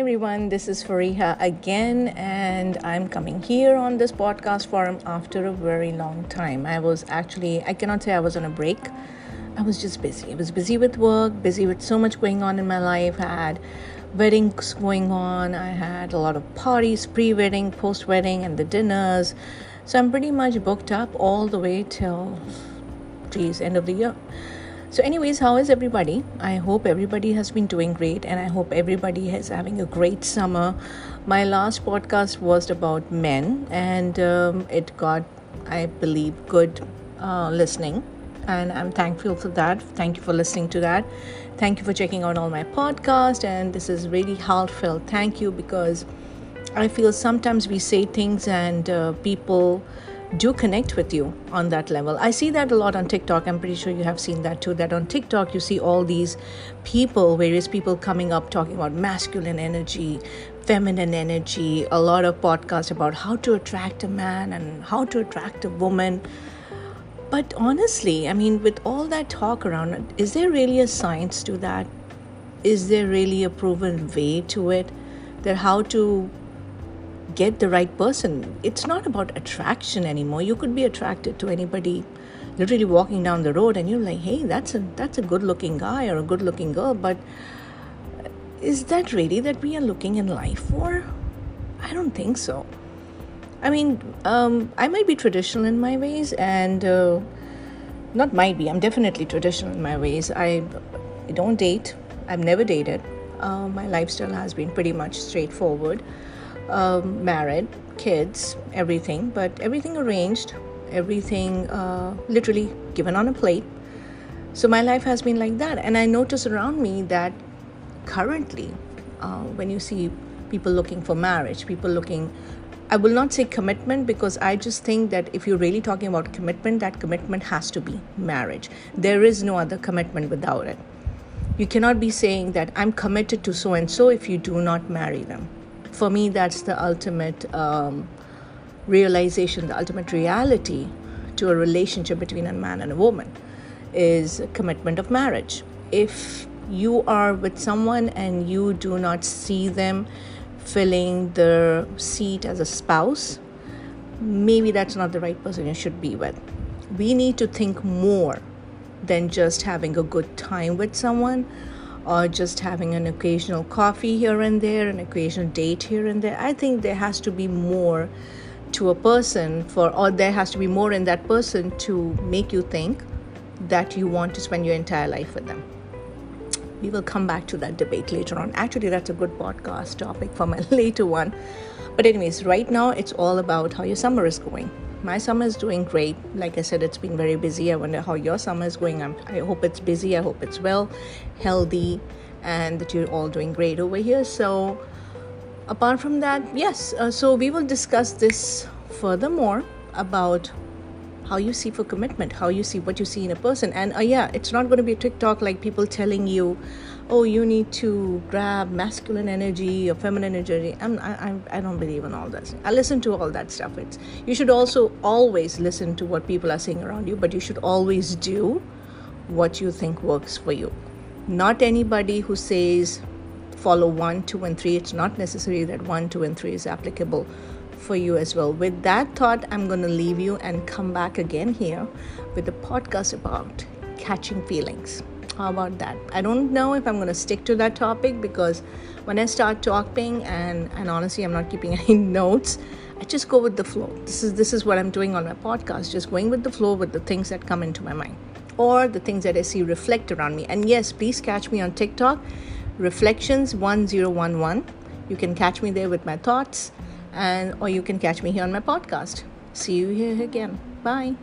everyone. This is Fariha again, and I'm coming here on this podcast forum after a very long time. I was actually, I cannot say I was on a break. I was just busy. I was busy with work, busy with so much going on in my life. I had weddings going on, I had a lot of parties, pre wedding, post wedding, and the dinners. So I'm pretty much booked up all the way till, geez, end of the year. So, anyways, how is everybody? I hope everybody has been doing great and I hope everybody is having a great summer. My last podcast was about men and um, it got, I believe, good uh, listening. And I'm thankful for that. Thank you for listening to that. Thank you for checking out all my podcast. And this is really heartfelt. Thank you because I feel sometimes we say things and uh, people do connect with you on that level. I see that a lot on TikTok. I'm pretty sure you have seen that too. That on TikTok, you see all these people, various people coming up talking about masculine energy, feminine energy, a lot of podcasts about how to attract a man and how to attract a woman. But honestly, I mean, with all that talk around, is there really a science to that? Is there really a proven way to it? That how to get the right person. It's not about attraction anymore. You could be attracted to anybody literally walking down the road and you're like, "Hey, that's a that's a good-looking guy or a good-looking girl." But is that really that we are looking in life for? I don't think so. I mean, um, I might be traditional in my ways, and uh, not might be. I'm definitely traditional in my ways. I, I don't date. I've never dated. Uh, my lifestyle has been pretty much straightforward um, married, kids, everything, but everything arranged, everything uh, literally given on a plate. So my life has been like that. And I notice around me that currently, uh, when you see people looking for marriage, people looking I will not say commitment because I just think that if you're really talking about commitment, that commitment has to be marriage. There is no other commitment without it. You cannot be saying that I'm committed to so and so if you do not marry them for me, that's the ultimate um, realization, the ultimate reality to a relationship between a man and a woman is commitment of marriage. If you are with someone and you do not see them filling the seat as a spouse, maybe that's not the right person you should be with. We need to think more than just having a good time with someone or just having an occasional coffee here and there, an occasional date here and there. I think there has to be more to a person for or there has to be more in that person to make you think that you want to spend your entire life with them. We will come back to that debate later on. Actually, that's a good podcast topic for my later one. But, anyways, right now it's all about how your summer is going my summer is doing great. Like I said, it's been very busy. I wonder how your summer is going. I'm, I hope it's busy. I hope it's well, healthy, and that you're all doing great over here. So, apart from that, yes. Uh, so we will discuss this furthermore about how you see for commitment, how you see what you see in a person. And uh, yeah, it's not going to be a TikTok like people telling you, oh, you need to grab masculine energy or feminine energy. I'm, I, I don't believe in all that. I listen to all that stuff. It's, you should also always listen to what people are saying around you, but you should always do what you think works for you. Not anybody who says follow one, two, and three. It's not necessary that one, two, and three is applicable for you as well. With that thought, I'm going to leave you and come back again here with a podcast about catching feelings. How about that? I don't know if I'm going to stick to that topic because when I start talking and and honestly, I'm not keeping any notes. I just go with the flow. This is this is what I'm doing on my podcast, just going with the flow with the things that come into my mind or the things that I see reflect around me. And yes, please catch me on TikTok, Reflections 1011. You can catch me there with my thoughts and or you can catch me here on my podcast. See you here again. Bye.